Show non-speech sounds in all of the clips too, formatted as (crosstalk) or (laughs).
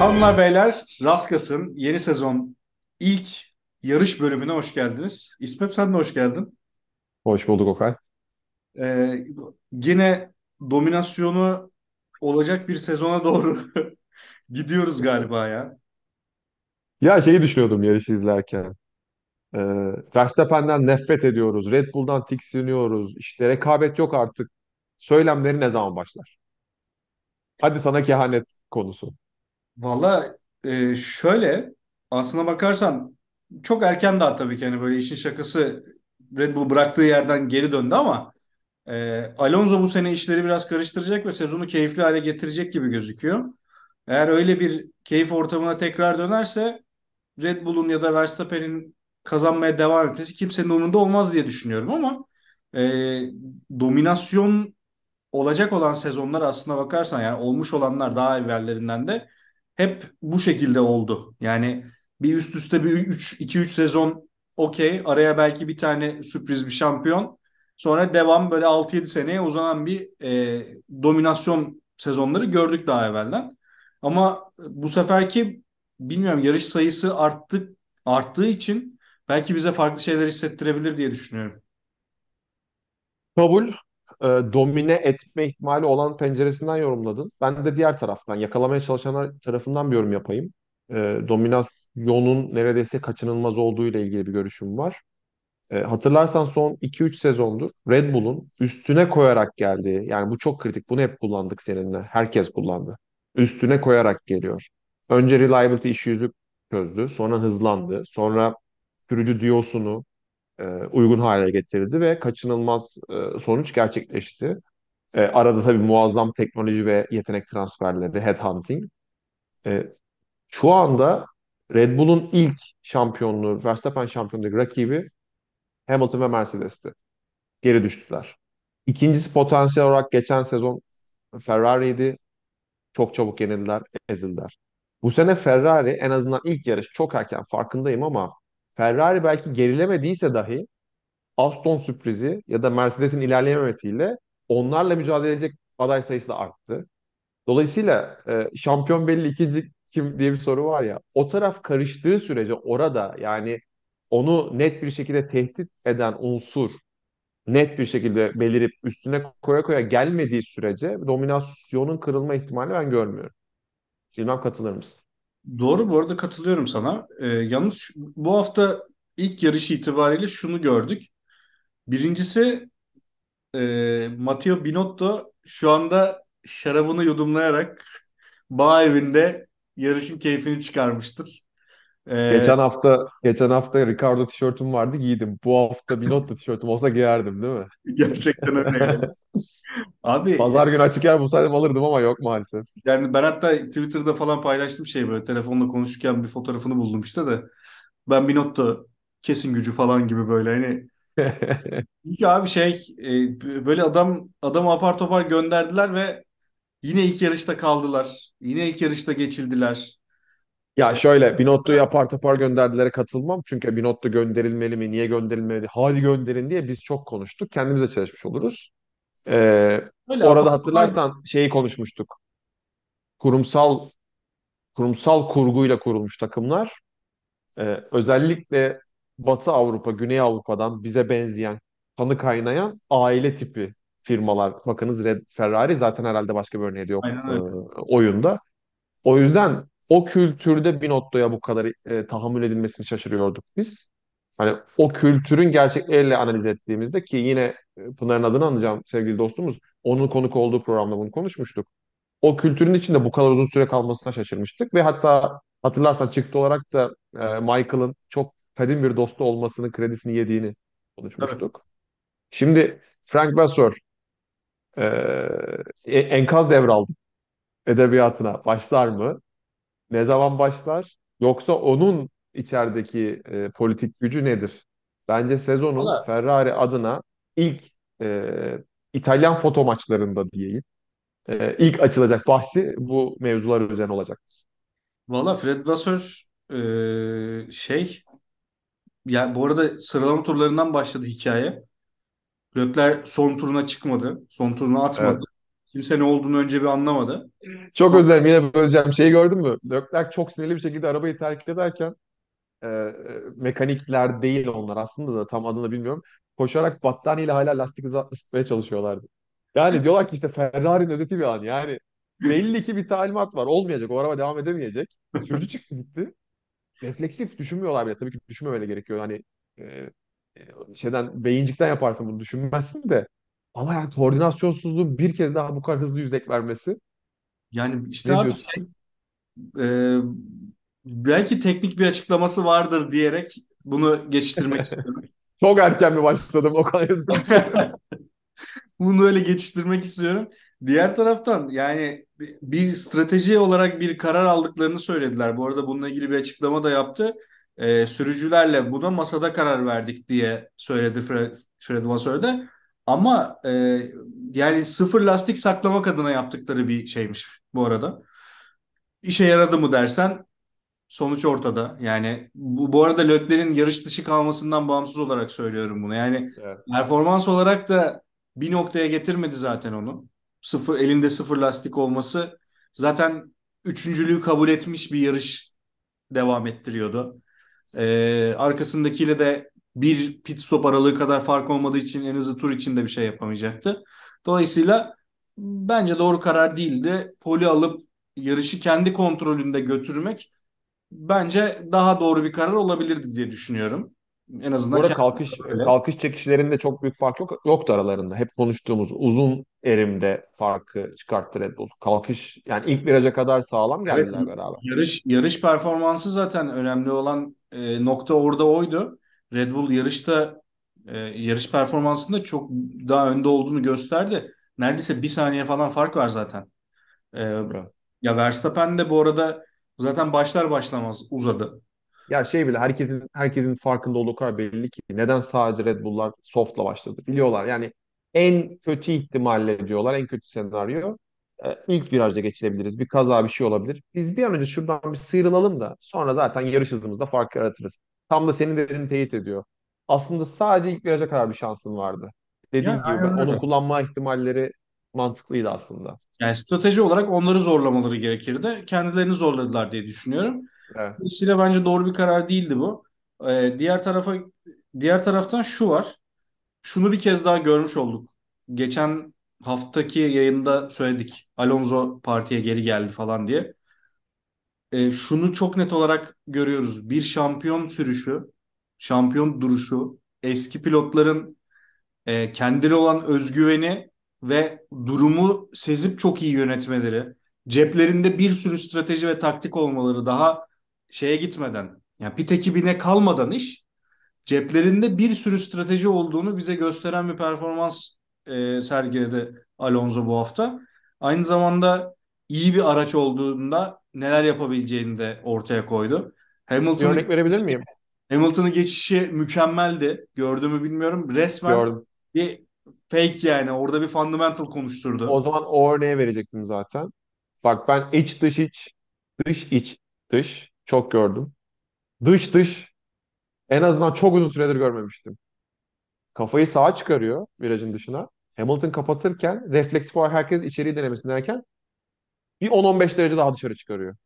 Hanımlar beyler, Raskas'ın yeni sezon ilk yarış bölümüne hoş geldiniz. İsmet sen de hoş geldin. Hoş bulduk Okay. Ee, yine dominasyonu olacak bir sezona doğru (laughs) gidiyoruz galiba ya. Ya şeyi düşünüyordum yarışı izlerken. Ee, Verstappen'den nefret ediyoruz. Red Bull'dan tiksiniyoruz. İşte rekabet yok artık. Söylemleri ne zaman başlar? Hadi sana kehanet konusu. Valla e, şöyle aslına bakarsan çok erken daha tabii ki hani böyle işin şakası Red Bull bıraktığı yerden geri döndü ama e, Alonso bu sene işleri biraz karıştıracak ve sezonu keyifli hale getirecek gibi gözüküyor. Eğer öyle bir keyif ortamına tekrar dönerse Red Bull'un ya da Verstappen'in kazanmaya devam etmesi kimsenin umurunda olmaz diye düşünüyorum ama e, dominasyon olacak olan sezonlar aslına bakarsan yani olmuş olanlar daha evvellerinden de hep bu şekilde oldu. Yani bir üst üste bir 3 2 3 sezon okey araya belki bir tane sürpriz bir şampiyon sonra devam böyle 6-7 seneye uzanan bir e, dominasyon sezonları gördük daha evvelden. Ama bu seferki bilmiyorum yarış sayısı arttı arttığı için belki bize farklı şeyler hissettirebilir diye düşünüyorum. Kabul. Ee, domine etme ihtimali olan penceresinden yorumladın. Ben de diğer taraftan, yakalamaya çalışanlar tarafından bir yorum yapayım. Ee, dominasyonun neredeyse kaçınılmaz olduğu ile ilgili bir görüşüm var. E, hatırlarsan son 2-3 sezondur Red Bull'un üstüne koyarak geldiği, yani bu çok kritik, bunu hep kullandık seninle, herkes kullandı. Üstüne koyarak geliyor. Önce reliability issues'ü çözdü, sonra hızlandı, sonra sürücü diyosunu e, uygun hale getirdi ve kaçınılmaz e, sonuç gerçekleşti. E, arada tabii muazzam teknoloji ve yetenek transferleri, headhunting. E, şu anda Red Bull'un ilk şampiyonluğu, Verstappen şampiyonluğu rakibi Hamilton ve Mercedes'ti. Geri düştüler. İkincisi potansiyel olarak geçen sezon Ferrari'ydi. Çok çabuk yenildiler, ezildiler. Bu sene Ferrari en azından ilk yarış çok erken farkındayım ama Ferrari belki gerilemediyse dahi Aston sürprizi ya da Mercedes'in ilerleyememesiyle onlarla mücadele edecek aday sayısı da arttı. Dolayısıyla e, şampiyon belli ikinci kim diye bir soru var ya o taraf karıştığı sürece orada yani onu net bir şekilde tehdit eden unsur net bir şekilde belirip üstüne koya koya gelmediği sürece dominasyonun kırılma ihtimali ben görmüyorum. Bilmem katılır mısın? Doğru bu arada katılıyorum sana. Ee, yalnız şu- bu hafta ilk yarış itibariyle şunu gördük. Birincisi e, Matteo Binotto şu anda şarabını yudumlayarak (laughs) bağ evinde yarışın keyfini çıkarmıştır. Ee, Geçen hafta geçen hafta Ricardo tişörtüm vardı giydim. Bu hafta Binotto tişörtüm olsa giyerdim değil mi? gerçekten öyle yani. (laughs) Abi Pazar günü açık yer bulsaydım alırdım ama yok maalesef. yani ben hatta Twitter'da falan paylaştım şey böyle telefonla konuşurken bir fotoğrafını buldum işte de ben Binotto kesin gücü falan gibi böyle hani (laughs) Çünkü abi şey e, böyle adam adamı apar topar gönderdiler ve yine ilk yarışta kaldılar. Yine ilk yarışta geçildiler. Ya E, şöyle Binotto'yu apar topar gönderdileri katılmam. Çünkü Binotto gönderilmeli mi, niye gönderilmeli, hadi gönderin diye biz çok konuştuk. Kendimize çalışmış oluruz. Ee, Öyle orada topar hatırlarsan şeyi konuşmuştuk. Kurumsal kurumsal kurguyla kurulmuş takımlar. Ee, özellikle Batı Avrupa, Güney Avrupa'dan bize benzeyen, kanı kaynayan aile tipi firmalar. Bakınız Red Ferrari zaten herhalde başka bir örneği de yok e, oyunda. O yüzden o kültürde Binotto'ya bu kadar e, tahammül edilmesini şaşırıyorduk biz. Hani o kültürün gerçekleriyle analiz ettiğimizde ki yine e, Pınar'ın adını anacağım sevgili dostumuz. Onun konuk olduğu programda bunu konuşmuştuk. O kültürün içinde bu kadar uzun süre kalmasına şaşırmıştık ve hatta hatırlarsan çıktı olarak da e, Michael'ın çok kadim bir dostu olmasının kredisini yediğini konuşmuştuk. Şimdi Frank Vasseur e, e- enkaz devraldı edebiyatına başlar mı? Ne zaman başlar? Yoksa onun içerideki e, politik gücü nedir? Bence sezonun Valla Ferrari adına ilk e, İtalyan foto maçlarında diyeyim. e, ilk açılacak bahsi bu mevzular üzerine olacaktır. valla Fred Vasseur e, şey yani bu arada sıralama turlarından başladı hikaye. Leclerc son turuna çıkmadı. Son turuna atmadı. Evet. Kimse ne olduğunu önce bir anlamadı. Çok özür dilerim yine böleceğim. Şeyi gördün mü? Leclerc çok sinirli bir şekilde arabayı terk ederken e, e, mekanikler değil onlar aslında da tam adını bilmiyorum. Koşarak battaniyeyle hala lastik ısı- ısıtmaya çalışıyorlardı. Yani (laughs) diyorlar ki işte Ferrari'nin özeti bir an. Yani belli ki bir talimat var. Olmayacak. O araba devam edemeyecek. Sürücü çıktı gitti. Refleksif düşünmüyorlar bile. Tabii ki düşünmemeli gerekiyor. Hani e, e, şeyden beyincikten yaparsın bunu düşünmezsin de. Ama yani koordinasyonsuzluğun bir kez daha bu kadar hızlı yüzdek vermesi. Yani işte Ne abi diyorsun? e, belki teknik bir açıklaması vardır diyerek bunu (laughs) geçiştirmek istiyorum. Çok erken mi başladım? O kadar özür dilerim. (laughs) Bunu öyle geçiştirmek istiyorum. Diğer taraftan yani bir strateji olarak bir karar aldıklarını söylediler. Bu arada bununla ilgili bir açıklama da yaptı. Ee, sürücülerle buna masada karar verdik diye söyledi Fred, Fred Vasseur. Ama e, yani sıfır lastik saklamak adına yaptıkları bir şeymiş bu arada. İşe yaradı mı dersen Sonuç ortada. Yani bu, bu arada Leclerc'in yarış dışı kalmasından bağımsız olarak söylüyorum bunu. Yani Evet. performans olarak da bir noktaya getirmedi zaten onu. Sıfır, elinde sıfır lastik olması zaten üçüncülüğü kabul etmiş bir yarış devam ettiriyordu. Ee, arkasındakiyle de bir pit stop aralığı kadar fark olmadığı için en hızlı tur içinde bir şey yapamayacaktı. Dolayısıyla bence doğru karar değildi. Poli alıp yarışı kendi kontrolünde götürmek bence daha doğru bir karar olabilirdi diye düşünüyorum. En azından kendi kalkış öyle. kalkış çekişlerinde çok büyük fark yok, yoktu aralarında. Hep konuştuğumuz uzun erimde farkı çıkarttı Red Bull. Kalkış yani ilk viraja kadar sağlam Evet geldiler beraber. yarış yarış performansı zaten önemli olan e, nokta orada oydu. Red Bull yarışta e, yarış performansında çok daha önde olduğunu gösterdi. Neredeyse bir saniye falan fark var zaten. E, Evet. ya Verstappen de bu arada zaten başlar başlamaz uzadı. Ya şey bile herkesin herkesin farkında olduğu kadar belli ki neden sadece Red Bull'lar soft'la başladı. Biliyorlar yani en kötü ihtimalle diyorlar en kötü senaryo e, ilk virajda geçilebiliriz. Bir kaza bir şey olabilir. Biz bir an önce şuradan bir sıyrılalım da sonra zaten yarış hızımızda fark yaratırız. Tam da senin dediğini teyit ediyor. Aslında sadece ilk viraja kadar bir şansın vardı. Yani Dediğin gibi onu kullanma ihtimalleri mantıklıydı aslında. Yani strateji olarak onları zorlamaları gerekirdi. Kendilerini zorladılar diye düşünüyorum. Evet. Dolayısıyla bence doğru bir karar değildi bu. Ee, diğer tarafa diğer taraftan şu var. Şunu bir kez daha görmüş olduk. Geçen haftaki yayında söyledik. Alonso partiye geri geldi falan diye. Ee, şunu çok net olarak görüyoruz. Bir şampiyon sürüşü, şampiyon duruşu, eski pilotların e, kendileri olan özgüveni ve durumu sezip çok iyi yönetmeleri, ceplerinde bir sürü strateji ve taktik olmaları daha şeye gitmeden, yani pit ekibine kalmadan iş, ceplerinde bir sürü strateji olduğunu bize gösteren bir performans e, sergiledi Alonso bu hafta. Aynı zamanda iyi bir araç olduğunda neler yapabileceğini de ortaya koydu. Hamilton'ı örnek verebilir miyim? Hamilton'ın geçişi mükemmeldi. Gördüğümü bilmiyorum. Resmen Gördüm. bir fake yani. Orada bir fundamental konuşturdu. O zaman o örneği verecektim zaten. Bak ben iç dış iç dış iç dış çok gördüm. Dış dış en azından çok uzun süredir görmemiştim. Kafayı sağa çıkarıyor virajın dışına. Hamilton kapatırken refleksif olarak herkes içeriği denemesini derken bir 10-15 derece daha dışarı çıkarıyor.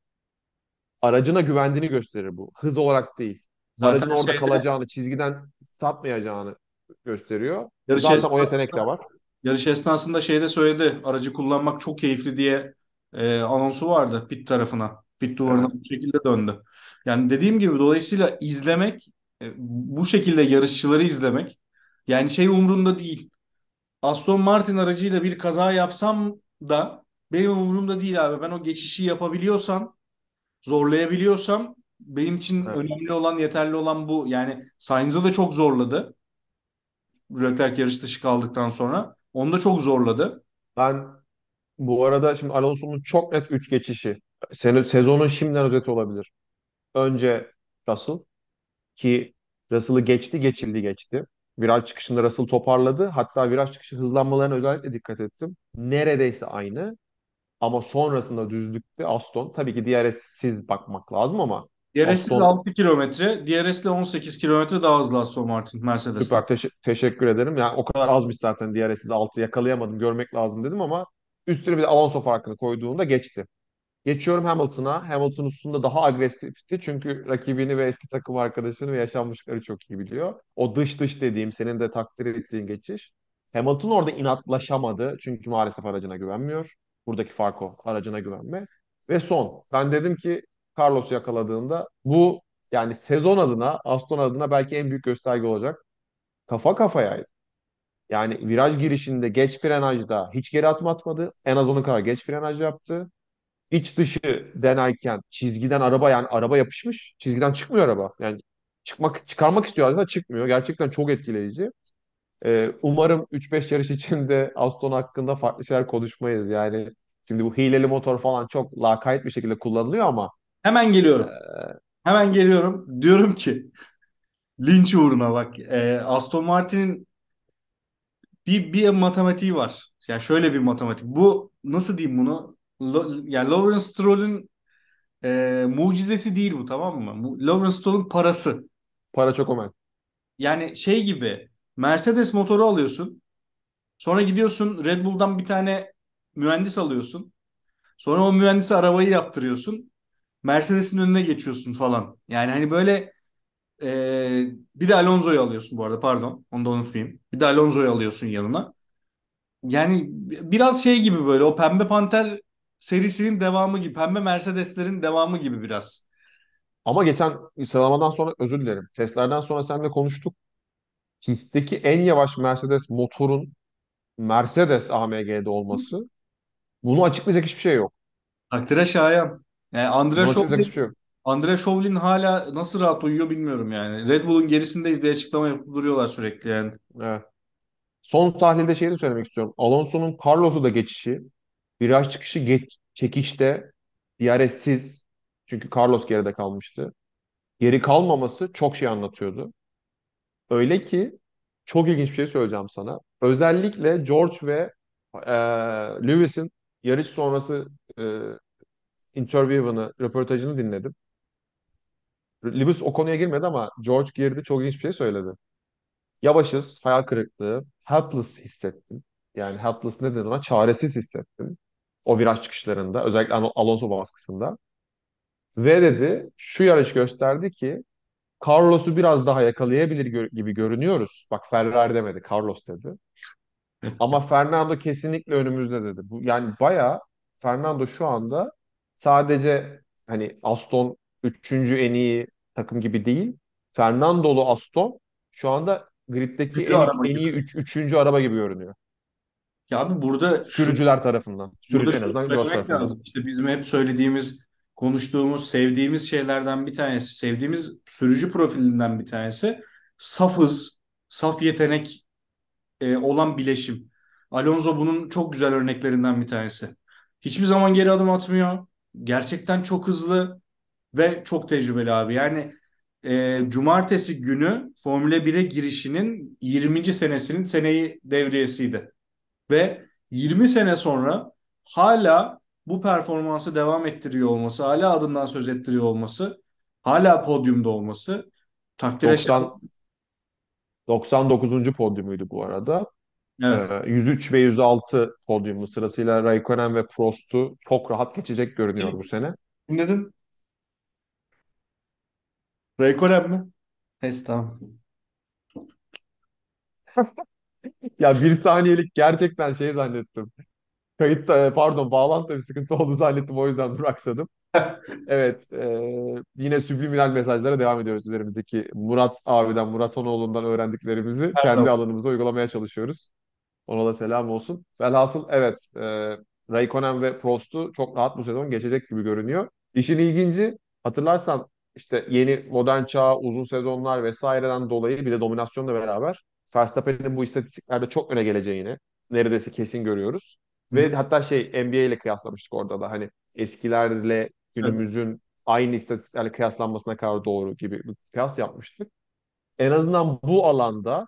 Aracına güvendiğini gösterir bu. Hız olarak değil. Zaten Aracın orada şeyde kalacağını, çizgiden satmayacağını gösteriyor. yarış Zaten o yetenek de var. yarış esnasında şeyde söyledi. Aracı kullanmak çok keyifli diye e, anonsu vardı pit tarafına. Pit duvarına Evet. bu şekilde döndü. Yani dediğim gibi dolayısıyla izlemek e, bu şekilde yarışçıları izlemek yani şey umrunda değil. Aston Martin aracıyla bir kaza yapsam da benim umurumda değil abi. Ben o geçişi yapabiliyorsam zorlayabiliyorsam benim için Evet. önemli olan, yeterli olan bu. Yani Sainz'ı da çok zorladı. Leclerc yarış dışı kaldıktan sonra. Onu da çok zorladı. Ben bu arada şimdi Alonso'nun çok net 3 geçişi. Sene- Sezonun şimdiden özeti olabilir. Önce Russell ki Russell'ı geçti, geçildi geçti. Viraj çıkışında Russell toparladı. Hatta viraj çıkışı hızlanmalarına özellikle dikkat ettim. Neredeyse aynı. Ama sonrasında düzlükte Aston. Tabii ki DRS'siz bakmak lazım ama DRS'siz Aston 6 kilometre, DRS'li 18 kilometre daha hızlı Aston Martin Mercedes'ten. süper teşe- teşekkür ederim. Yani o kadar azmış zaten DRS'siz 6 yakalayamadım görmek lazım dedim ama Üstüne bir de Alonso farkını koyduğunda geçti. Geçiyorum Hamilton'a. Hamilton üstünde daha agresifti. Çünkü rakibini ve eski takım arkadaşını ve yaşanmışlıkları çok iyi biliyor. O dış dış dediğim senin de takdir ettiğin geçiş. Hamilton orada inatlaşamadı. Çünkü maalesef aracına güvenmiyor. Buradaki fark o. Aracına güvenme. Ve son. Ben dedim ki Carlos'u yakaladığında bu yani sezon adına, Aston adına belki en büyük gösterge olacak. Kafa kafayaydı. Yani viraj girişinde geç frenajda hiç geri atma atmadı. En az onun kadar geç frenaj yaptı iç dışı denerken çizgiden araba yani araba yapışmış. Çizgiden çıkmıyor araba. Yani çıkmak çıkarmak istiyor araba çıkmıyor. Gerçekten çok etkileyici. Ee, umarım 3-5 yarış içinde Aston hakkında farklı şeyler konuşmayız. Yani şimdi bu hileli motor falan çok lakayt bir şekilde kullanılıyor ama Hemen geliyorum. Hemen geliyorum. Diyorum ki linç uğruna bak. e, Aston Martin'in bir, bir matematiği var. Yani şöyle bir matematik. Bu nasıl diyeyim bunu? Lo, yani Lawrence Stroll'ün e, mucizesi değil bu tamam mı? Lawrence Stroll'ün parası. para çok önemli. Yani şey gibi Mercedes motoru alıyorsun. Sonra gidiyorsun Red Bull'dan bir tane mühendis alıyorsun. Sonra o mühendisi arabayı yaptırıyorsun. Mercedes'in önüne geçiyorsun falan. Yani hani böyle e, bir de Alonso'yu alıyorsun bu arada pardon. Onu da unutmayayım. Bir de Alonso'yu alıyorsun yanına. Yani biraz şey gibi böyle o Pembe Panter serisinin devamı gibi. Pembe Mercedeslerin devamı gibi biraz. Ama geçen sıralamadan sonra özür dilerim. Testlerden sonra seninle konuştuk. Pistteki en yavaş Mercedes motorun Mercedes AMG'de olması. Bunu açıklayacak hiçbir şey yok. Takdire şayan. Yani Andrea şey yok. Andrea Şovlin hala nasıl rahat uyuyor bilmiyorum yani. Red Bull'un gerisindeyiz diye açıklama yapıp duruyorlar sürekli yani. Evet. Son tahlilde şeyi de söylemek istiyorum. Alonso'nun Carlos'u da geçişi, viraj çıkışı geç, çekişte DRS'siz çünkü Carlos geride kalmıştı. Geri kalmaması çok şey anlatıyordu. Öyle ki çok ilginç bir şey söyleyeceğim sana. Özellikle George ve e, Lewis'in yarış sonrası e, interview'ını, röportajını dinledim. Lewis o konuya girmedi ama George girdi çok ilginç bir şey söyledi. Yavaşız, hayal kırıklığı, helpless hissettim. Yani helpless ne denir ona? Çaresiz hissettim. O viraj çıkışlarında, özellikle Al- Alonso baskısında. Ve dedi, şu yarış gösterdi ki Carlos'u biraz daha yakalayabilir gö- gibi görünüyoruz. Bak Ferrari demedi, Carlos dedi. Ama Fernando kesinlikle önümüzde dedi. Bu, yani bayağı Fernando şu anda sadece hani Aston üçüncü en iyi takım gibi değil. Fernandolu Aston şu anda griddeki en, araba en iyi üç, üçüncü araba gibi görünüyor. Ya abi burada şu Sürücüler tarafından. burada Sürücü en azından tarafından. lazım. İşte bizim hep söylediğimiz, konuştuğumuz, sevdiğimiz şeylerden bir tanesi, sevdiğimiz sürücü profilinden bir tanesi saf hız, saf yetenek e, olan bileşim. Alonso bunun çok güzel örneklerinden bir tanesi. Hiçbir zaman geri adım atmıyor. Gerçekten çok hızlı ve çok tecrübeli abi. Yani e, cumartesi günü Formula 1'e girişinin 20. senesinin seneyi devriyesiydi. Ve 20 sene sonra hala bu performansı devam ettiriyor olması, hala adından söz ettiriyor olması, hala podyumda olması takdire şayan. 90 99. podyumuydu bu arada. Evet. Ee, 103 ve 106 podyumu sırasıyla Raikkonen ve Prost'u çok rahat geçecek görünüyor bu sene. Dinledin? Raikkonen mi? Neyse tamam. (laughs) Ya bir saniyelik gerçekten şey zannettim. Kayıtta e, pardon bağlantıda bir sıkıntı oldu zannettim o yüzden duraksadım. (laughs) Evet e, yine subliminal mesajlara devam ediyoruz üzerimizdeki Murat abiden Murat Onoğlu'ndan öğrendiklerimizi Her kendi zaman. alanımızda uygulamaya çalışıyoruz. Ona da selam olsun. Velhasıl evet e, Raikkonen ve Prost'u çok rahat bu sezon geçecek gibi görünüyor. İşin ilginci hatırlarsan işte yeni modern çağ, uzun sezonlar vesaireden dolayı bir de dominasyonla beraber Verstappen'in bu istatistiklerde çok öne geleceğini neredeyse kesin görüyoruz. Hı. Ve hatta şey NBA ile kıyaslamıştık orada da hani eskilerle Evet. günümüzün aynı istatistiklerle kıyaslanmasına kadar doğru gibi bir kıyas yapmıştık. En azından bu alanda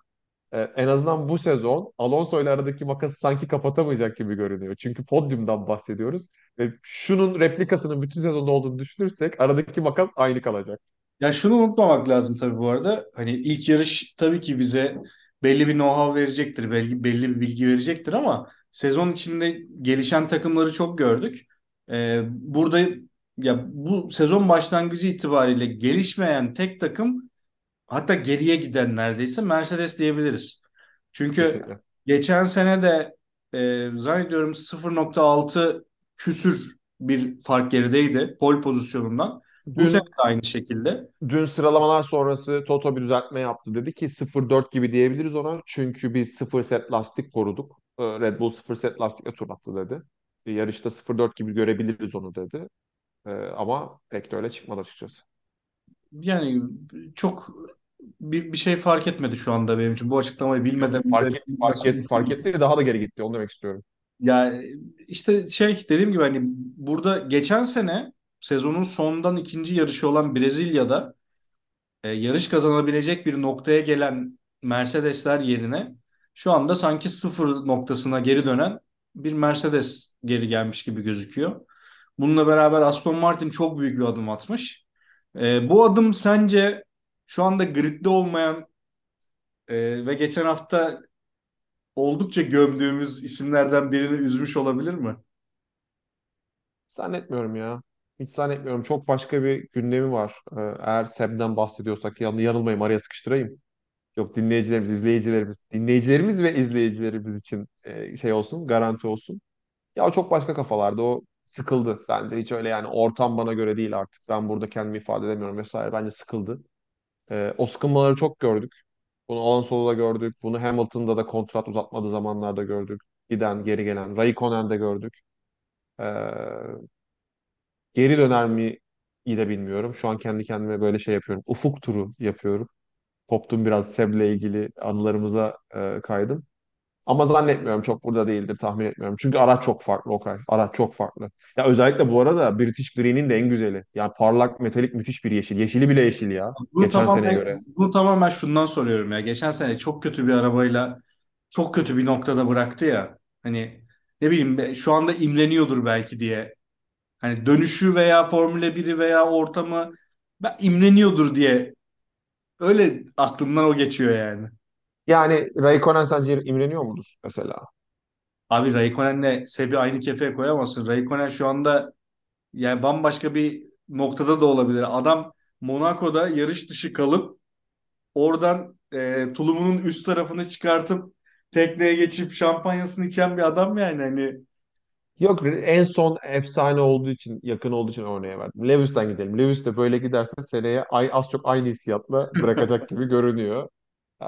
e, en azından bu sezon Alonso ile aradaki makası sanki kapatamayacak gibi görünüyor. Çünkü podyumdan bahsediyoruz. Ve şunun replikasının bütün sezonda olduğunu düşünürsek aradaki makas aynı kalacak. Ya şunu unutmamak lazım tabii bu arada. Hani ilk yarış tabii ki bize belli bir know-how verecektir, belli, belli bir bilgi verecektir ama sezon içinde gelişen takımları çok gördük. Ee, burada ya bu sezon başlangıcı itibariyle gelişmeyen tek takım hatta geriye giden neredeyse Mercedes diyebiliriz. Çünkü Kesinlikle. geçen sene de e, zannediyorum 0.6 küsür bir fark gerideydi pol pozisyonundan. Bu sene Dün de aynı şekilde. dün sıralamalar sonrası Toto bir düzeltme yaptı. Dedi ki 0-4 gibi diyebiliriz ona. Çünkü biz 0 set lastik koruduk. Ee, Red Bull 0 set lastikle tur attı dedi. E, Yarışta 0-4 gibi görebiliriz onu dedi. Ee, ama pek de öyle çıkmadı açıkçası. Yani çok bir, bir şey fark etmedi şu anda benim için. Bu açıklamayı bilmeden Fark, et, fark, et, fark etti daha da geri gitti. Onu demek istiyorum. Ya işte şey dediğim gibi hani burada geçen sene sezonun sondan ikinci yarışı olan Brezilya'da e, yarış kazanabilecek bir noktaya gelen Mercedesler yerine şu anda sanki sıfır noktasına geri dönen bir Mercedes geri gelmiş gibi gözüküyor. Bununla beraber Aston Martin çok büyük bir adım atmış. E, bu adım sence şu anda gridde olmayan e, ve geçen hafta oldukça gömdüğümüz isimlerden birini üzmüş olabilir mi? Zannetmiyorum ya. Hiç zannetmiyorum. Çok başka bir gündemi var. Ee, Eğer Seb'den bahsediyorsak yan, yanılmayayım araya sıkıştırayım. Yok dinleyicilerimiz, izleyicilerimiz, dinleyicilerimiz ve izleyicilerimiz için e, şey olsun, garanti olsun. Ya o çok başka kafalarda. O sıkıldı bence. Hiç öyle yani ortam bana göre değil artık. Ben burada kendimi ifade edemiyorum vesaire. Bence sıkıldı. Ee, o sıkılmaları çok gördük. Bunu Alonso'da da gördük. Bunu Hamilton'da da kontrat uzatmadığı zamanlarda gördük. Giden, geri gelen. Raikkonen'de gördük. Ee, Geri döner mi iyi de bilmiyorum. Şu an kendi kendime böyle şey yapıyorum. Ufuk turu yapıyorum. Koptum biraz Seb'le ilgili anılarımıza e, kaydım. Ama zannetmiyorum çok burada değildir tahmin etmiyorum. Çünkü araç çok farklı Okay. Araç çok farklı. Ya özellikle bu arada British Green'in de en güzeli. Yani parlak metalik müthiş bir yeşil. Yeşili bile yeşil ya. Bunu Geçen seneye tamamen, göre. bunu tamamen şundan soruyorum ya. Geçen sene çok kötü bir arabayla çok kötü bir noktada bıraktı ya. Hani ne bileyim şu anda imleniyordur belki diye. Hani dönüşü veya Formula 1'i veya ortamı ben imleniyordur diye. Öyle aklımdan o geçiyor yani. Yani Raikkonen sence imreniyor mudur mesela? Abi Raikkonen'le Seb'i aynı kefeye koyamazsın. Raikkonen şu anda yani bambaşka bir noktada da olabilir. Adam Monaco'da yarış dışı kalıp oradan e, tulumunun üst tarafını çıkartıp tekneye geçip şampanyasını içen bir adam yani hani Yok en son efsane olduğu için yakın olduğu için örneğe verdim. Lewis'ten gidelim. Lewis de böyle giderse seneye ay, az çok aynı hissiyatla bırakacak gibi görünüyor. Ee,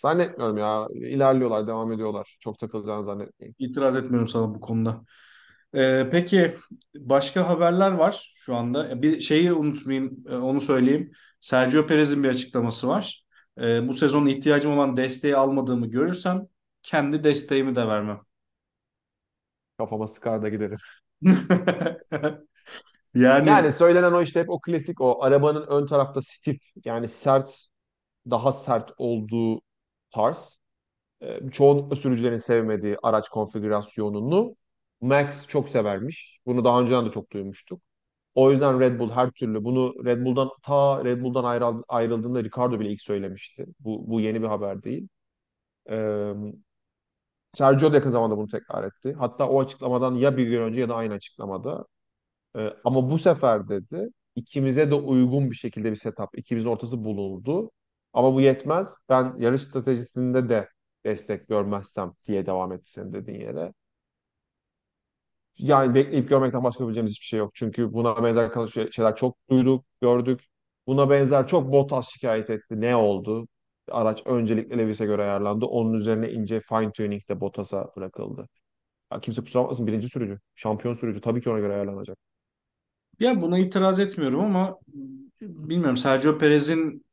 zannetmiyorum ya. İlerliyorlar, devam ediyorlar. Çok takılacağını zannetmiyorum. itiraz etmiyorum sana bu konuda. E, peki başka haberler var şu anda. E, Bir şeyi unutmayayım e, onu söyleyeyim. Sergio Perez'in bir açıklaması var. E, bu sezon ihtiyacım olan desteği almadığımı görürsem kendi desteğimi de vermem. Kafama sıkar da giderim. (laughs) Yani Yani söylenen o işte hep o klasik o arabanın ön tarafta stiff yani sert daha sert olduğu tarz. Ee, çoğunlukla sürücülerin sevmediği araç konfigürasyonunu Max çok severmiş. Bunu daha önceden de çok duymuştuk. O yüzden Red Bull her türlü bunu Red Bull'dan ta Red Bull'dan ayrıl, ayrıldığında Ricardo bile ilk söylemişti. Bu, bu yeni bir haber değil. Ee, Sergio da yakın zamanda bunu tekrar etti. Hatta o açıklamadan ya bir gün önce ya da aynı açıklamada. Ee, ama bu sefer dedi ikimize de uygun bir şekilde bir setup, ikimizin ortası bulundu. Ama bu yetmez. Ben yarış stratejisinde de destek görmezsem diye devam etti senin dediğin yere. Yani bekleyip görmekten başka yapabileceğimiz hiçbir şey yok. Çünkü buna benzer şey- şeyler çok duyduk, gördük. Buna benzer çok Bottas şikayet etti. Ne oldu? Araç öncelikle Lewis'e göre ayarlandı. Onun üzerine ince fine tuning de Bottas'a bırakıldı. Ya kimse kusura bakmasın birinci sürücü. Şampiyon sürücü. Tabii ki ona göre ayarlanacak. ya buna itiraz etmiyorum ama bilmiyorum Sergio Perez'in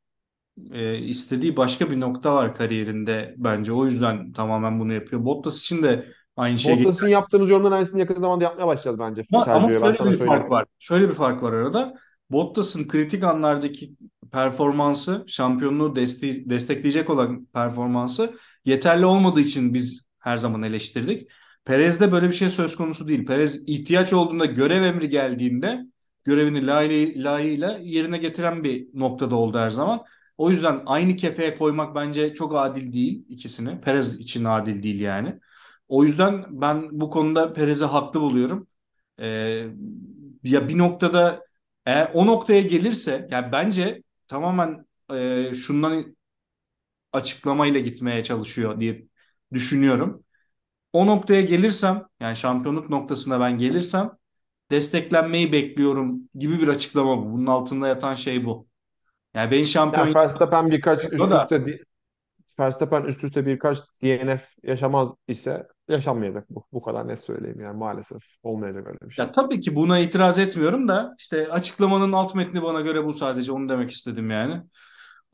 e, istediği başka bir nokta var kariyerinde bence. O yüzden tamamen bunu yapıyor. Bottas için de aynı şey Bottas'ın yaptığımız yorumların aynısını yakın zamanda yapmaya başlayacağız bence Ama, ama Sergio'ya. Ben şöyle sana bir söyleyeyim. fark var. Şöyle bir fark var arada. Bottas'ın kritik anlardaki performansı, şampiyonluğu deste destekleyecek olan performansı yeterli olmadığı için biz her zaman eleştirdik. Perez'de böyle bir şey söz konusu değil. Perez ihtiyaç olduğunda görev emri geldiğinde görevini layı- layığıyla yerine getiren bir noktada oldu her zaman. O yüzden aynı kefeye koymak bence çok adil değil ikisini. Perez için adil değil yani. O yüzden ben bu konuda Perez'i haklı buluyorum. E, ya bir noktada eğer o noktaya gelirse yani bence tamamen e, şundan açıklamayla gitmeye çalışıyor diye düşünüyorum. O noktaya gelirsem yani şampiyonluk noktasına ben gelirsem desteklenmeyi bekliyorum gibi bir açıklama bu. Bunun altında yatan şey bu. Yani beni şampiyon Yani Verstappen birkaç üst da üste di- Verstappen üst üste birkaç DNF yaşamaz ise yaşanmayacak bu. Bu kadar net söyleyeyim yani maalesef olmayacak öyle bir şey. ya tabii ki buna itiraz etmiyorum da işte açıklamanın alt metni bana göre bu sadece onu demek istedim yani.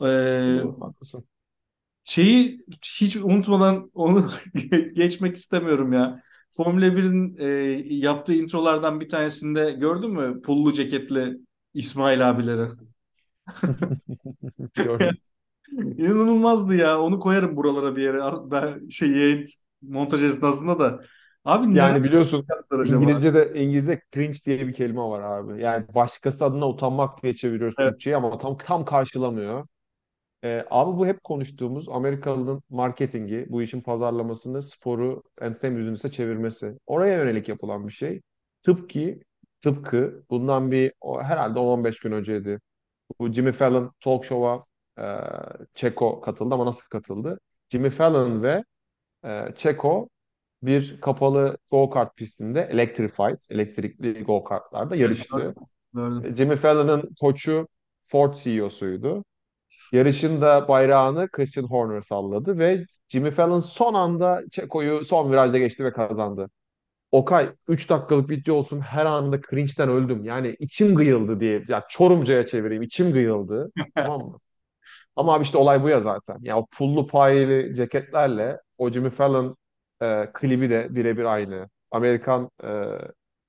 Ee, Doğru, haklısın. şeyi hiç unutmadan onu (laughs) geçmek istemiyorum ya. Formula 1'in e, yaptığı introlardan bir tanesinde gördün mü? Pullu ceketli İsmail abileri. (laughs) Gördüm. İnanılmazdı ya. Onu koyarım buralara bir yere. Ben şey yayın montaj esnasında da. Abi Yani biliyorsun? İngilizce'de İngilizce cringe diye bir kelime var abi. Yani başkası adına utanmak diye çeviriyoruz Evet, Türkçe'ye ama tam tam karşılamıyor. Ee, abi bu hep konuştuğumuz Amerikalı'nın marketingi, bu işin pazarlamasını, sporu entertainment yüzüne çevirmesi. Oraya yönelik yapılan bir şey. Tıpkı tıpkı bundan bir herhalde 10-15 gün önceydi. Bu Jimmy Fallon talk show'a e, Çeko katıldı ama nasıl katıldı? Jimmy Fallon ve e, Çeko bir kapalı go-kart pistinde electrified, elektrikli go-kartlarda yarıştı. gördüm. E, Jimmy Fallon'ın koçu Ford CEO'suydu. Yarışın da bayrağını Christian Horner salladı ve Jimmy Fallon son anda Çeko'yu son virajda geçti ve kazandı. Okay 3 dakikalık video olsun her anında cringe'den öldüm. Yani içim gıyıldı diye. Ya Çorumca'ya çevireyim içim gıyıldı. (laughs) Tamam mı? Ama abi işte olay bu ya zaten. Ya o pullu payeli ceketlerle o Jimmy Fallon e, klibi de birebir aynı. Amerikan e,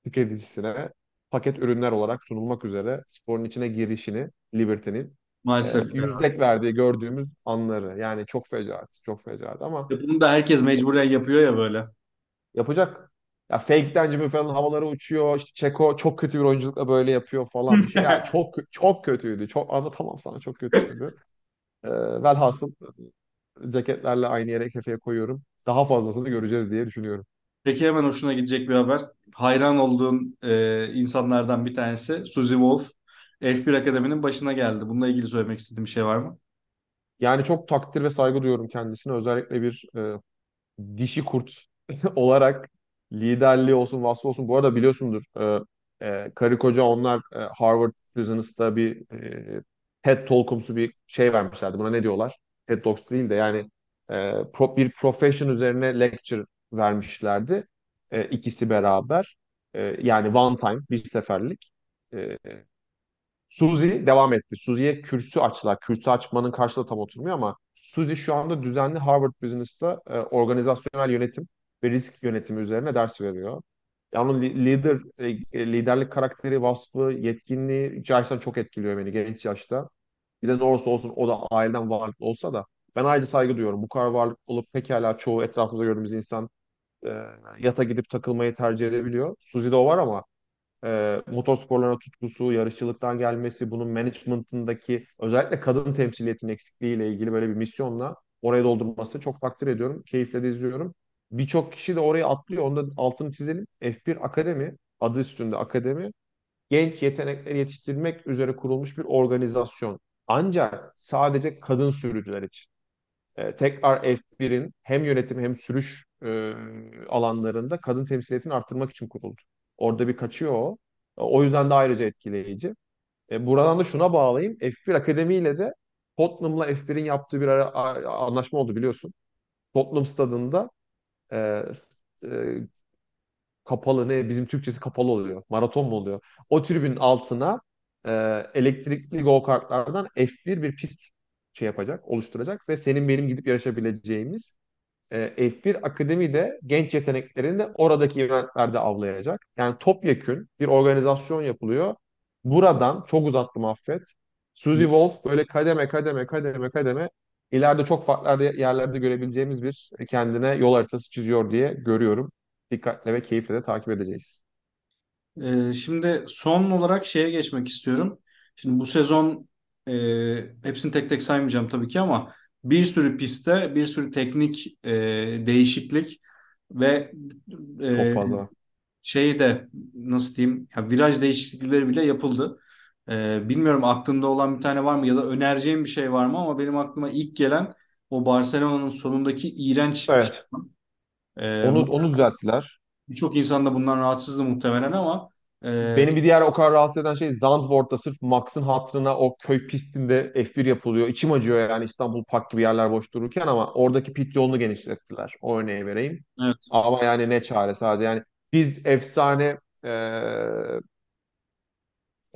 tüketicisine paket ürünler olarak sunulmak üzere sporun içine girişini Liberty'nin e, Maalesef ya. yüzdek verdiği gördüğümüz anları. Yani çok fecaat, çok fecaat ama Ya Bunu da herkes mecburen yapıyor ya böyle. yapacak. Ya fake'ten Jimmy Fallon havalara uçuyor. İşte Çeko çok kötü bir oyunculukla böyle yapıyor falan bir (laughs) şey. Ya çok çok kötüydü. Çok anlatamam sana çok kötüydü. E, velhasıl ceketlerle aynı yere kefeye koyuyorum. Daha fazlasını göreceğiz diye düşünüyorum. Peki hemen hoşuna gidecek bir haber. Hayran olduğun e, insanlardan bir tanesi Suzy Wolf F1 Akademi'nin başına geldi. Bununla ilgili söylemek istediğim bir şey var mı? Yani çok takdir ve saygı duyuyorum kendisine. Özellikle bir e, dişi kurt (laughs) olarak liderliği olsun, vasfı olsun. Bu arada biliyorsundur e, e, karı koca onlar e, Harvard Business'ta bir e, TED Talk'umsu bir şey vermişlerdi. Buna ne diyorlar? TED Talks değil de yani e, pro- bir profession üzerine lecture vermişlerdi. E, ikisi beraber. E, yani one time, bir seferlik. E, Suzy devam etti. Suzy'ye kürsü açtılar. Kürsü açmanın karşılığı tam oturmuyor ama Suzy şu anda düzenli Harvard Business'ta e, organizasyonel yönetim ve risk yönetimi üzerine ders veriyor. Yani li- lider, e, liderlik karakteri, vasfı, yetkinliği gerçekten çok etkiliyor beni genç yaşta. Bir de ne olursa olsun o da aileden varlıklı olsa da ben ayrıca saygı duyuyorum. Bu kadar varlıklı olup pekala çoğu etrafımızda gördüğümüz insan e, yata gidip takılmayı tercih edebiliyor. Suzy'de o var ama e, motorsporlarına tutkusu, yarışçılıktan gelmesi, bunun management'ındaki özellikle kadın temsiliyetinin eksikliğiyle ilgili böyle bir misyonla oraya doldurması çok takdir ediyorum. Keyifle de izliyorum. Birçok kişi de oraya atlıyor. Onu da altını çizelim. F1 Akademi, adı üstünde akademi, genç yetenekleri yetiştirmek üzere kurulmuş bir organizasyon. Ancak sadece kadın sürücüler için. E, tekrar F1'in hem yönetim hem sürüş e, alanlarında kadın temsiliyetini arttırmak için kuruldu. Orada bir kaçıyor o. O yüzden de ayrıca etkileyici. E, buradan da şuna bağlayayım. F1 Akademi ile de Tottenham'la F1'in yaptığı bir ara, anlaşma oldu biliyorsun. Tottenham stadında e, e, kapalı ne bizim Türkçesi kapalı oluyor. Maraton mu oluyor? O tribünün altına e, elektrikli go-kartlardan F1 bir pist şey yapacak, oluşturacak ve senin benim gidip yarışabileceğimiz e, F1 Akademi de genç yeteneklerini de oradaki eventlerde avlayacak. Yani topyekün bir organizasyon yapılıyor. Buradan çok uzattım affet. Suzy Wolf böyle kademe kademe kademe kademe ileride çok farklı yerlerde görebileceğimiz bir kendine yol haritası çiziyor diye görüyorum. Dikkatle ve keyifle de takip edeceğiz. Ee, şimdi son olarak şeye geçmek istiyorum. Şimdi bu sezon e, hepsini tek tek saymayacağım tabii ki ama bir sürü pistte bir sürü teknik e, değişiklik ve Çok e, fazla. şey de nasıl diyeyim ya viraj değişiklikleri bile yapıldı. Ee, bilmiyorum aklında olan bir tane var mı ya da önereceğim bir şey var mı ama benim aklıma ilk gelen o Barcelona'nın sonundaki iğrenç Evet. çıkma. Ee, Onu onu düzelttiler. birçok insan da bundan rahatsızdı muhtemelen ama e, Beni bir diğer o kadar rahatsız eden şey Zandvoort'ta sırf Max'ın hatırına o köy pistinde F1 yapılıyor. İçim acıyor yani İstanbul Park gibi yerler boş dururken ama oradaki pit yolunu genişlettiler. O örneği vereyim. evet. Ama yani ne çare sadece yani biz efsane e,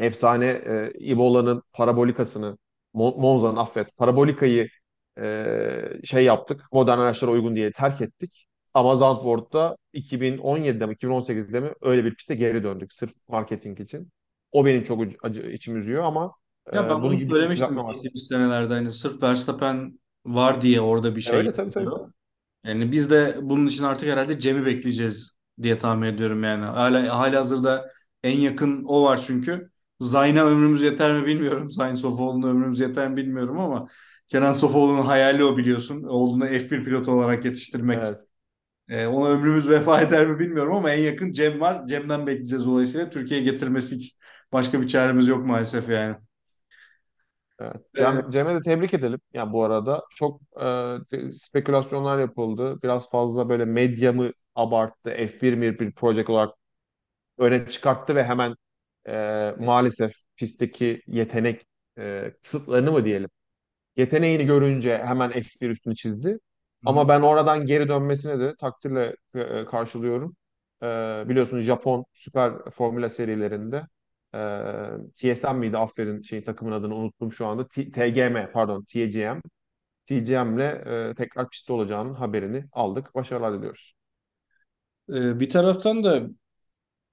efsane e, Ibola'nın parabolikasını Mo- Monza'nın affet parabolikayı e, şey yaptık modern araçlara uygun diye terk ettik. Ama Zandvoort'ta 2017'de mi 2018'de mi öyle bir piste geri döndük sırf marketing için. O benim çok acı, içim üzüyor ama e, Ya ben bunu söylemiştim geçtiğimiz senelerde hani sırf Verstappen var diye orada bir şey Öyle tabii tabii. Yani biz de bunun için artık herhalde Cem'i bekleyeceğiz diye tahmin ediyorum yani. Hala halihazırda en yakın o var çünkü. Zayn'a ömrümüz yeter mi bilmiyorum. Zayn Sofoğlu'na ömrümüz yeter mi bilmiyorum ama Kenan Sofoğlu'nun hayali o biliyorsun. Oğlunu F1 pilotu olarak yetiştirmek. Evet. Ee, ona ömrümüz vefa eder mi bilmiyorum ama en yakın Cem var. Cem'den bekleyeceğiz dolayısıyla Türkiye'ye getirmesi için başka bir çaremiz yok maalesef yani. Evet. Ee, Cem, Cem'e de tebrik edelim. Yani bu arada çok e, spekülasyonlar yapıldı. Biraz fazla böyle medya mı abarttı? F1 mi bir proje olarak öne çıkarttı ve hemen e, maalesef pistteki yetenek e, kısıtlarını mı diyelim? Yeteneğini görünce hemen F1 üstünü çizdi. Ama ben oradan geri dönmesine de takdirle e, karşılıyorum. E, biliyorsunuz Japon Süper Formula serilerinde e, TSM miydi? Aferin şeyin takımın adını unuttum şu anda. T- TGM pardon TGM. TGM'le e, tekrar pistte olacağının haberini aldık. Başarılar diliyoruz. Ee, bir taraftan da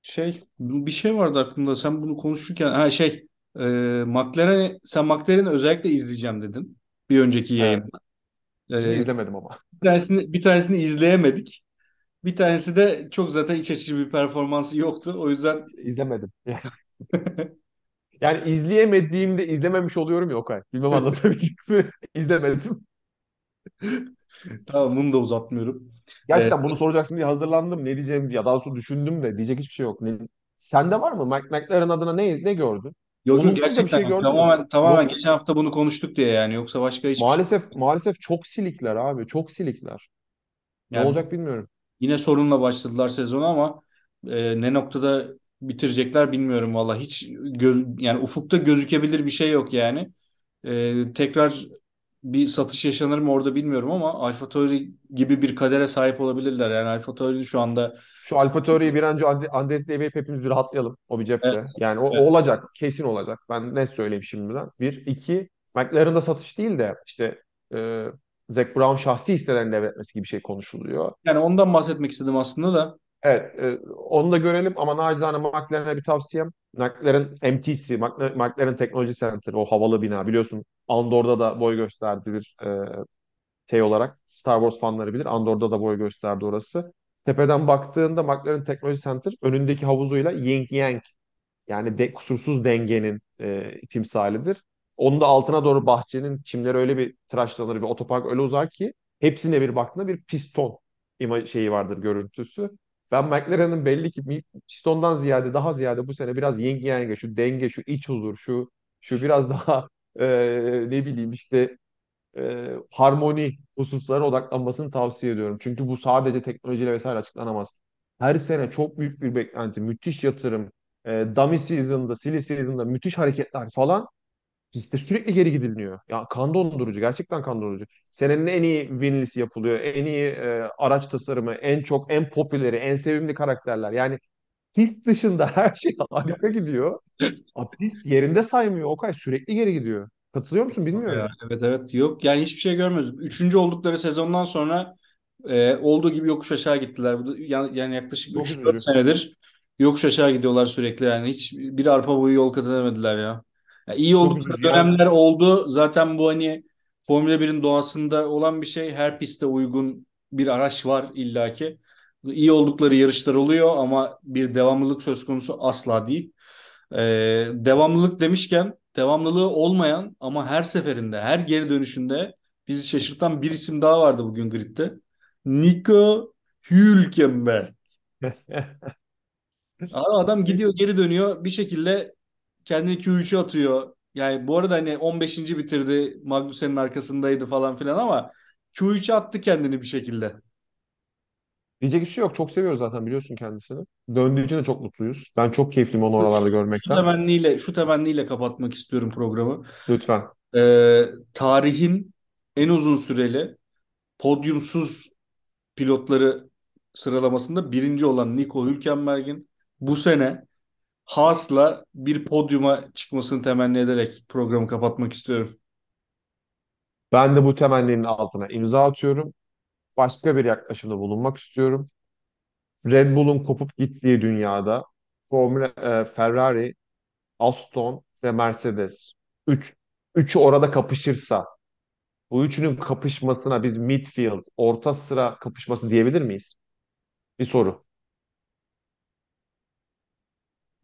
Şey bir şey vardı aklımda sen bunu konuşurken ha şey e, McLaren sen McLaren'i özellikle izleyeceğim dedin bir önceki Evet. yayında. Şimdi E, izlemedim ama. bir tanesini bir tanesini izleyemedik. Bir tanesi de çok zaten iç açıcı bir performansı yoktu. O yüzden İzlemedim. (laughs) Yani izleyemediğimde izlememiş oluyorum ya Okay. Bilmem anlatabildim mi? (laughs) İzlemedim. Tamam bunu da uzatmıyorum. Gerçekten bunu soracaksın diye hazırlandım. Ne diyeceğim ya daha sonra düşündüm de diyecek hiçbir şey yok. Ne, sende var mı? McLaren adına ne ne gördün? yok yok da bir gerçekten şey gördün mü? tamamen tamamen Yok. geçen hafta bunu konuştuk diye yani yoksa başka hiçbir şey. Maalesef maalesef çok silikler abi. Çok silikler. Ne Yani olacak bilmiyorum. Yine sorunla başladılar sezonu ama e, ne noktada bitirecekler bilmiyorum valla. Hiç göz, yani ufukta gözükebilir bir şey yok yani. E, tekrar bir satış yaşanır mı orada bilmiyorum ama AlphaTauri gibi bir kadere sahip olabilirler. Yani AlphaTauri şu anda Şu AlphaTauri'yi bir an önce Andretti'ye verip hepimiz bir rahatlayalım. O bir evet, cepte. Yani o, o evet. olacak. Kesin olacak. Ben ne söyleyeyim şimdiden. Bir. iki McLaren'da satış değil de işte e, Zac Brown şahsi hisselerini devretmesi gibi bir şey konuşuluyor. Yani ondan bahsetmek istedim aslında da. Evet, e, onu da görelim ama nacizane McLaren'e bir tavsiyem. McLaren MTC, McLaren Technology Center, o havalı bina biliyorsun. Andor'da da boy gösterdi bir e, şey olarak. Star Wars fanları bilir. Andor'da da boy gösterdi orası. Tepeden baktığında McLaren Technology Center önündeki havuzuyla Yin Yang yani de, kusursuz dengenin e, timsalidir. Onun da altına doğru bahçenin çimleri öyle bir tıraşlanır, bir otopark öyle uzar ki hepsine bir baktığında bir piston ima şeyi vardır görüntüsü. Ben McLaren'ın belli ki pistondan ziyade daha ziyade bu sene biraz yin yang şu denge, şu iç huzur, şu şu biraz (laughs) daha e, ne bileyim işte e, harmoni hususlara odaklanmasını tavsiye ediyorum. Çünkü bu sadece teknolojiyle vesaire açıklanamaz. Her sene çok büyük bir beklenti, müthiş yatırım, e, dummy season'da, silly season'da müthiş hareketler falan. Bizde sürekli geri gidilmiyor. Ya kan dondurucu, gerçekten kan dondurucu. Senenin en iyi winlisi yapılıyor, en iyi e, araç tasarımı, en çok, en popüleri, en sevimli karakterler. Yani pist dışında (laughs) her şey harika gidiyor. Ama pist yerinde saymıyor. Okay sürekli geri gidiyor. Katılıyor musun Ya, bilmiyorum. evet evet yok yani hiçbir şey görmüyoruz. Üçüncü oldukları sezondan sonra e, olduğu gibi yokuş aşağı gittiler. Bu da, yani, yani yaklaşık Çok üç dört üzücü. senedir yokuş aşağı gidiyorlar sürekli yani. Hiç bir arpa boyu yol kat edemediler ya. Ya iyi oldukları. Yani dönemler oldu. Zaten bu hani Formula 1'in doğasında olan bir şey. Her piste uygun bir araç var illaki. İyi oldukları yarışlar oluyor ama bir devamlılık söz konusu asla değil. Ee, devamlılık demişken devamlılığı olmayan ama her seferinde, her geri dönüşünde bizi şaşırtan bir isim daha vardı bugün gridde. Nico Hülkenberg. (laughs) Adam gidiyor geri dönüyor bir şekilde kendini Q3'e atıyor. Yani bu arada hani 15. bitirdi Magnussen'in arkasındaydı falan filan ama Q3'e attı kendini bir şekilde. Diyecek hiçbir şey yok. Çok seviyoruz zaten biliyorsun kendisini. Döndüğü için de çok mutluyuz. Ben çok keyifliyim onu Şu, oralarda şu görmekten. temenniyle şu temenniyle kapatmak istiyorum programı. Lütfen. Ee, tarihin en uzun süreli podyumsuz pilotları sıralamasında birinci olan Nico Hülkenberg'in bu sene Haas'la bir podyuma çıkmasını temenni ederek programı kapatmak istiyorum. Ben de bu temenninin altına imza atıyorum. Başka bir yaklaşımda bulunmak istiyorum. Red Bull'un kopup gittiği dünyada Formula e, Ferrari, Aston ve Mercedes. Üç, üçü orada kapışırsa bu üçünün kapışmasına biz midfield, orta sıra kapışması diyebilir miyiz? Bir soru.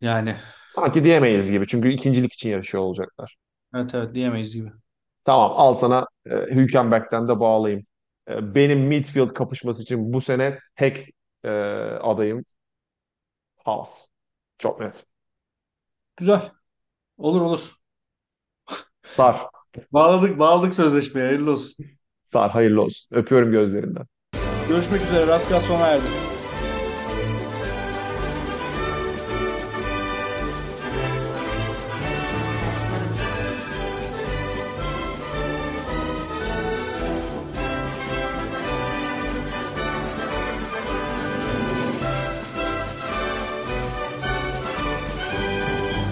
Yani Sanki diyemeyiz gibi çünkü ikincilik için yarışıyor olacaklar. evet evet diyemeyiz gibi. Tamam al sana e, Hülkenberg'den de bağlayayım. E, benim midfield kapışması için bu sene tek e, adayım Haas. Çok net. Güzel. Olur olur. Sar. Bağladık bağladık sözleşmeye. Hayırlı olsun. Sar hayırlı olsun. Öpüyorum gözlerinden. Görüşmek üzere. Raskat sona erdi.